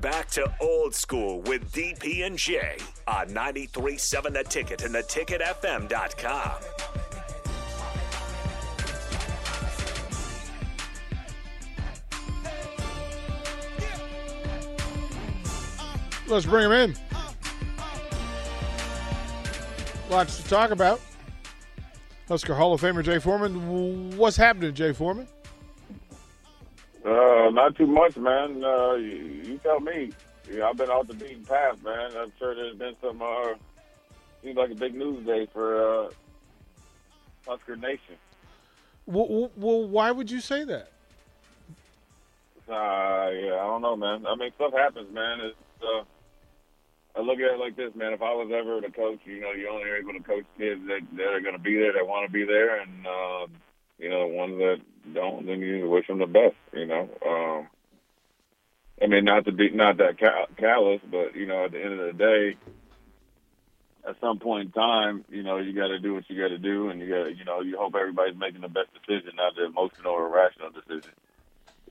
Back to old school with DP and J on 93.7 The Ticket and theticketfm.com. Let's bring him in. Lots to talk about. Husker Hall of Famer Jay Foreman. What's happening, Jay Foreman? Uh, not too much, man. Uh, you, you tell me. Yeah, I've been off the beaten path, man. I'm sure there's been some. Uh, seems like a big news day for uh, Husker Nation. Well, well, why would you say that? Uh, yeah, I don't know, man. I mean, stuff happens, man. It's, uh, I look at it like this, man. If I was ever the coach, you know, you only are able to coach kids that, that are going to be there, that want to be there, and uh, you know, the ones that don't, then you wish them the best. You know, um, I mean, not to be not that callous, but you know, at the end of the day, at some point in time, you know, you got to do what you got to do, and you got, you know, you hope everybody's making the best decision, not the emotional or rational decision.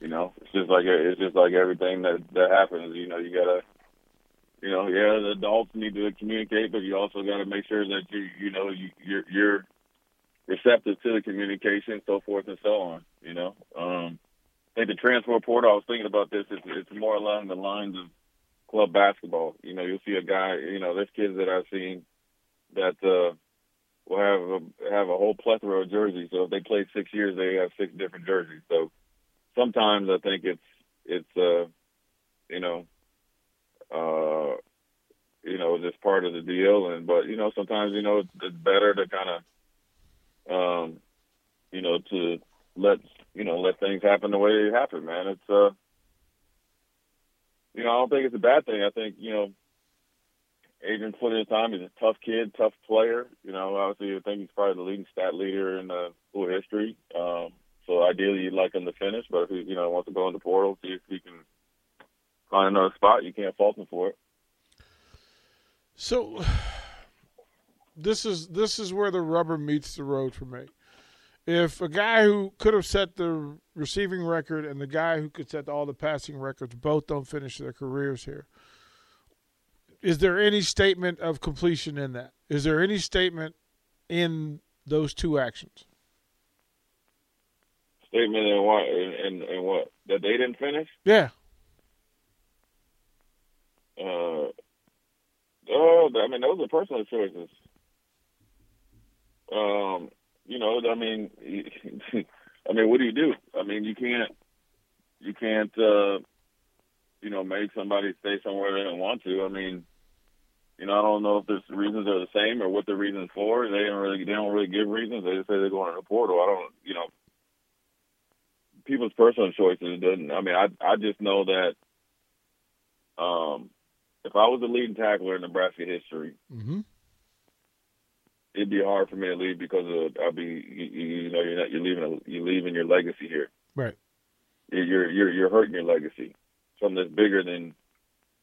You know, it's just like it's just like everything that that happens. You know, you gotta, you know, yeah, the adults need to communicate, but you also got to make sure that you, you know, you, you're you're receptive to the communication, so forth and so on. You know, um, I think the transfer portal. I was thinking about this. It's, it's more along the lines of club basketball. You know, you'll see a guy. You know, there's kids that I've seen that uh, will have a, have a whole plethora of jerseys. So if they play six years, they have six different jerseys. So sometimes I think it's it's uh you know uh you know just part of the deal and but you know sometimes you know it's, it's better to kind of um you know to let you know let things happen the way they happen man. It's uh you know I don't think it's a bad thing. I think you know Adrian put in time he's a tough kid tough player. You know obviously I think he's probably the leading stat leader in the school history. Um so ideally, you'd like him to finish, but if he, you know, wants to go in the portal, see if he can find another spot, you can't fault him for it. So this is this is where the rubber meets the road for me. If a guy who could have set the receiving record and the guy who could set all the passing records both don't finish their careers here, is there any statement of completion in that? Is there any statement in those two actions? statement in what and, and what that they didn't finish. Yeah. Uh, oh, I mean, those are personal choices. Um, you know, I mean, I mean, what do you do? I mean, you can't, you can't, uh, you know, make somebody stay somewhere they don't want to. I mean, you know, I don't know if the reasons are the same or what the reasons for. They don't really, they don't really give reasons. They just say they're going to the portal. I don't, you know, people's personal choices. Doesn't I mean I I just know that um, if I was the leading tackler in Nebraska history, mm-hmm. It'd be hard for me to leave because of I'll be you, you know you're not you're leaving a, you're leaving your legacy here. Right. You're you're you're hurting your legacy. Something that's bigger than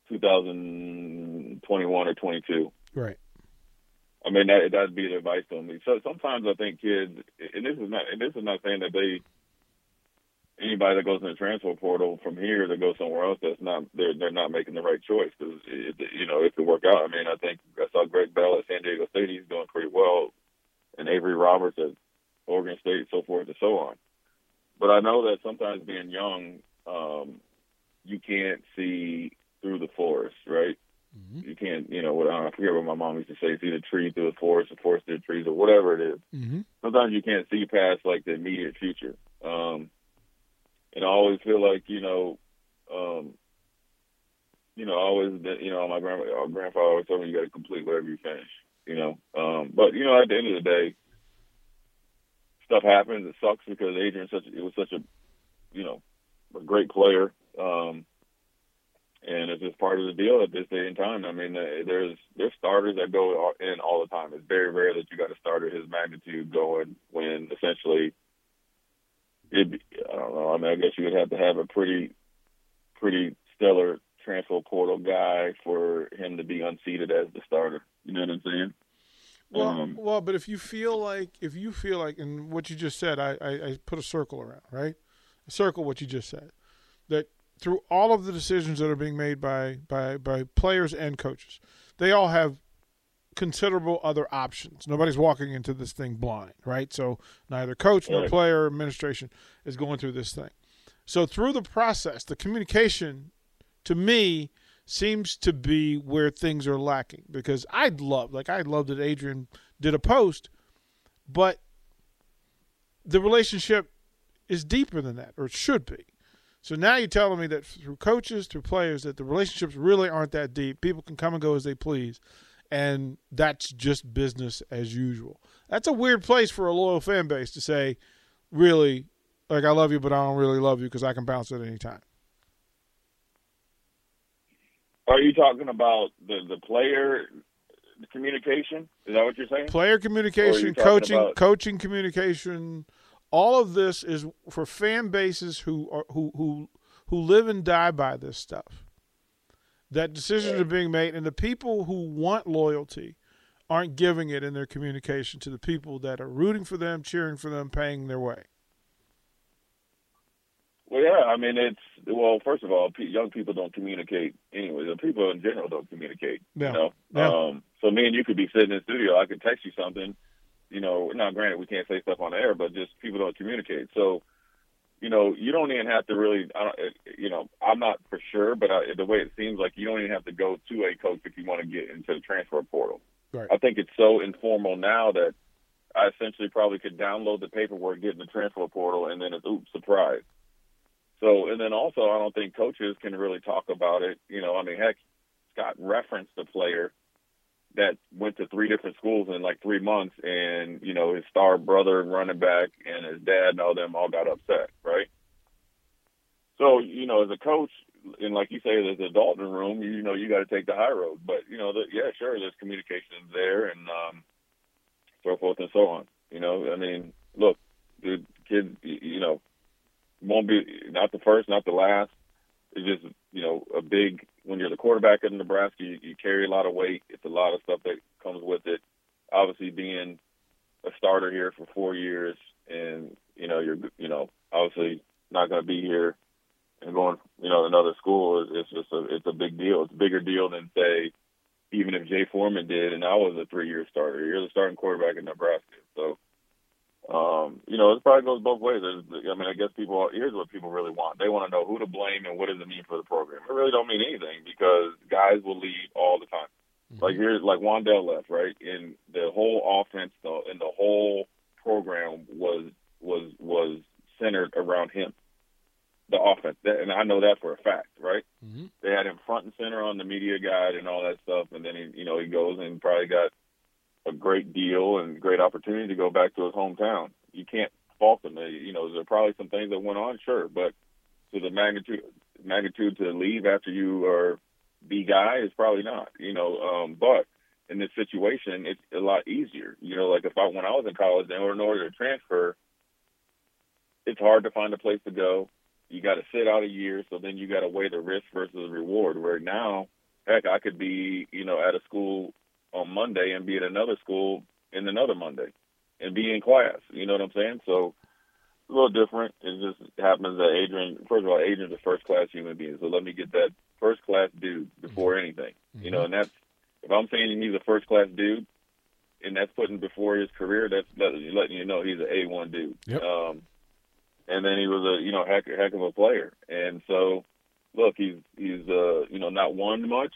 2021 or 22. Right. I mean that that'd be the advice on me. So sometimes I think kids, and this is not and this is not saying that they anybody that goes in the transfer portal from here to go somewhere else, that's not they're they're not making the right choice because you know it could work out. I mean, I think I saw Greg Bell at San Diego State; he's doing pretty well, and Avery Roberts at Oregon State, so forth and so on. But I know that sometimes being young, um, you can't see through the forest, right? Mm-hmm. You can't, you know, what I, forget what my mom used to say: see the tree through the forest, the forest through the trees, or whatever it is. Mm-hmm. Sometimes you can't see past like the immediate future. Um, and I always feel like you know, um, you know, I always been, you know, my grandma, our grandfather always told me you got to complete whatever you finish, you know. Um, but you know, at the end of the day, stuff happens. It sucks because Adrian such it was such a, you know, a great player. Um, and it's just part of the deal at this day and time. I mean, uh, there's there's starters that go in all the time. It's very rare that you got a starter his magnitude going when essentially it, I don't know. I mean, I guess you would have to have a pretty, pretty stellar transfer portal guy for him to be unseated as the starter. You know what I'm saying? Well, um, well, but if you feel like if you feel like, and what you just said, I, I, I put a circle around, right? A circle what you just said. That through all of the decisions that are being made by by by players and coaches, they all have considerable other options. Nobody's walking into this thing blind, right? So neither coach nor player administration is going through this thing. So through the process, the communication to me seems to be where things are lacking because I'd love like I'd love that Adrian did a post, but the relationship is deeper than that, or it should be. So now you're telling me that through coaches, through players, that the relationships really aren't that deep. People can come and go as they please, and that's just business as usual. That's a weird place for a loyal fan base to say, really, like I love you, but I don't really love you because I can bounce at any time. Are you talking about the the player communication? Is that what you're saying? Player communication, coaching, about- coaching communication, all of this is for fan bases who are who who who live and die by this stuff. That decisions are being made, and the people who want loyalty aren't giving it in their communication to the people that are rooting for them, cheering for them, paying their way. Well, yeah. I mean, it's well. First of all, young people don't communicate anyway. The people in general don't communicate. Yeah. You know. Yeah. Um, so me and you could be sitting in the studio. I could text you something. You know, now granted we can't say stuff on the air, but just people don't communicate. So, you know, you don't even have to really. I don't. uh, You know, I'm not for sure, but I, the way it seems like you don't even have to go to a coach if you want to get into the transfer portal. Right. I think it's so informal now that I essentially probably could download the paperwork, get in the transfer portal, and then it's oops, surprise. So, and then also, I don't think coaches can really talk about it. You know, I mean, heck, Scott referenced a player went to three different schools in like three months, and you know, his star brother running back and his dad and all them all got upset, right? So, you know, as a coach, and like you say, there's the Dalton room. You know, you got to take the high road. But you know, the, yeah, sure, there's communication there, and um, so forth and so on. You know, I mean, look, the kid, you know, won't be not the first, not the last. It's just you know a big when you're the quarterback in Nebraska, you, you carry a lot of weight. It's a lot of stuff that comes with it. Obviously, being a starter here for four years, and you know you're you know obviously not going to be here and going you know another school it's just a it's a big deal. It's a bigger deal than say even if Jay Foreman did and I was a three year starter. You're the starting quarterback in Nebraska, so um, you know, it probably goes both ways. There's, I mean, I guess people are, here's what people really want. They want to know who to blame and what does it mean for the program. It really don't mean anything because guys will leave all the time. Like here's like Wan'Dale left, right? And the whole offense though and the whole program was was was centered around him. The offense. That, and I know that for a fact, right? Mhm. They had him front and center on the media guide and all that stuff and then he you know, he goes and probably got a great deal and great opportunity to go back to his hometown. You can't fault him. You know, there are probably some things that went on, sure, but to the magnitude magnitude to leave after you are the guy is probably not. You know, um, but in this situation, it's a lot easier. You know, like if I when I was in college, in order to transfer, it's hard to find a place to go. You got to sit out a year, so then you got to weigh the risk versus the reward. Where now, heck, I could be, you know, at a school on Monday and be at another school in another Monday and be in class. You know what I'm saying? So a little different. It just happens that Adrian, first of all, Adrian's a first class human being. So let me get that first class dude before anything. You know, and that's if I'm saying he's a first class dude, and that's putting before his career, that's letting letting you know he's an A one dude. Yep. Um, and then he was a you know heck heck of a player. And so, look, he's he's uh you know not won much.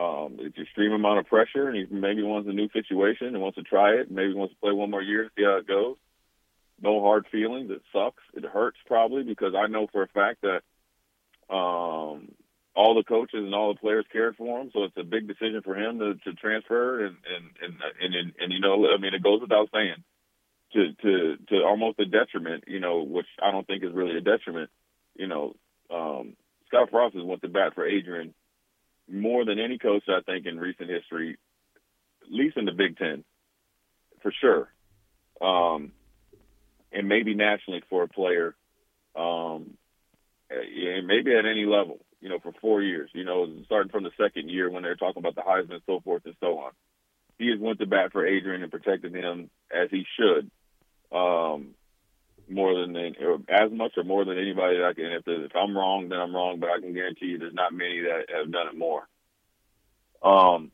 Um, it's extreme amount of pressure, and he maybe wants a new situation and wants to try it. Maybe wants to play one more year to see how it goes. No hard feelings. It sucks. It hurts probably because I know for a fact that um, all the coaches and all the players cared for him. So it's a big decision for him to, to transfer, and and, and and and and you know, I mean, it goes without saying to to to almost a detriment. You know, which I don't think is really a detriment. You know, um, Scott Frost has went to bat for Adrian more than any coach I think in recent history, at least in the Big Ten, for sure, um, and maybe nationally for a player, um, and maybe at any level. You know, for four years. You know, starting from the second year when they're talking about the Heisman and so forth and so on. He has went to bat for Adrian and protected him as he should. Um, more than as much or more than anybody that I can. If, if I'm wrong, then I'm wrong, but I can guarantee you there's not many that have done it more. Um,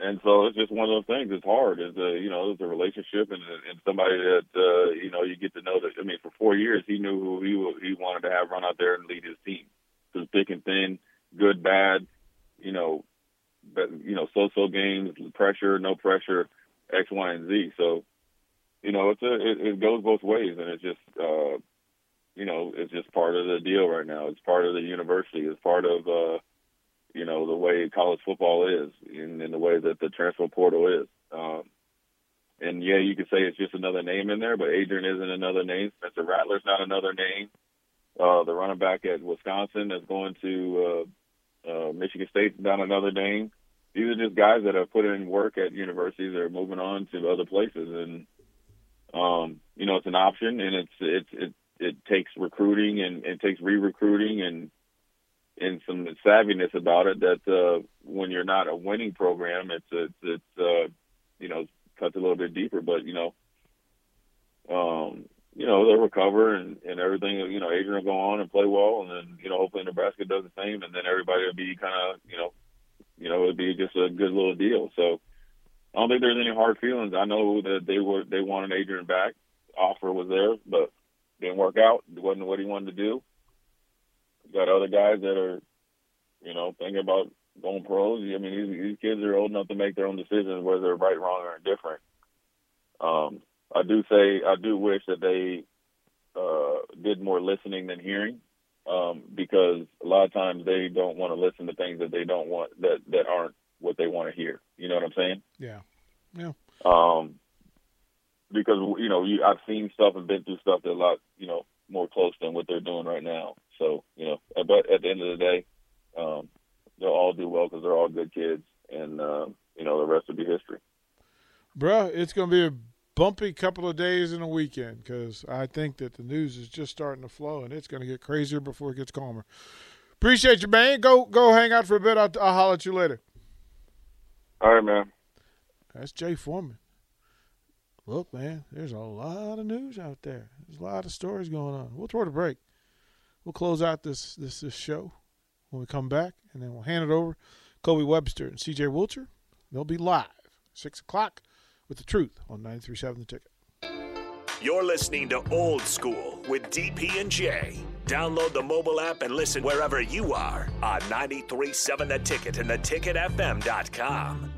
and so it's just one of those things. It's hard. It's a you know it's a relationship and and somebody that uh, you know you get to know that. I mean, for four years he knew who he he wanted to have run out there and lead his team through thick and thin, good, bad, you know, but you know, so-so games, pressure, no pressure, X, Y, and Z. So, you know, it's a it, it goes both ways, and it's just uh, you know, it's just part of the deal right now. It's part of the university. It's part of uh, you know, the way college football is, and, and the way that the transfer portal is. Um, and yeah, you could say it's just another name in there, but Adrian isn't another name. Spencer Rattler's not another name. Uh, the running back at Wisconsin that's going to uh, uh, Michigan State's not another name. These are just guys that have put in work at universities that are moving on to other places, and um, you know it's an option, and it's it's it it takes recruiting and it takes re-recruiting and and some savviness about it that uh, when you're not a winning program, it's it's, it's uh, you know cuts a little bit deeper. But you know, um, you know they'll recover and and everything. You know, Adrian will go on and play well, and then you know hopefully Nebraska does the same, and then everybody will be kind of you know, you know it'd be just a good little deal. So I don't think there's any hard feelings. I know that they were they wanted Adrian back. Offer was there, but didn't work out. It wasn't what he wanted to do got other guys that are, you know, thinking about going pros. I mean, these, these kids are old enough to make their own decisions, whether they're right, wrong, or indifferent. Um, I do say I do wish that they uh, did more listening than hearing, um, because a lot of times they don't want to listen to things that they don't want that that aren't what they want to hear. You know what I'm saying? Yeah, yeah. Um, because you know, you, I've seen stuff and been through stuff that a lot, you know, more close than what they're doing right now. So you know, but at the end of the day, um, they'll all do well because they're all good kids, and uh, you know the rest will be history. Bruh, it's going to be a bumpy couple of days and a weekend because I think that the news is just starting to flow, and it's going to get crazier before it gets calmer. Appreciate you, man. Go go hang out for a bit. I'll, I'll holler at you later. All right, man. That's Jay Foreman. Look, man, there's a lot of news out there. There's a lot of stories going on. We'll throw the break we'll close out this this this show when we come back, and then we'll hand it over. Kobe Webster and C.J. Wilcher. They'll be live six o'clock with the truth on 93.7 The Ticket. You're listening to Old School with DP and J. Download the mobile app and listen wherever you are on 93.7 The Ticket and theticketfm.com.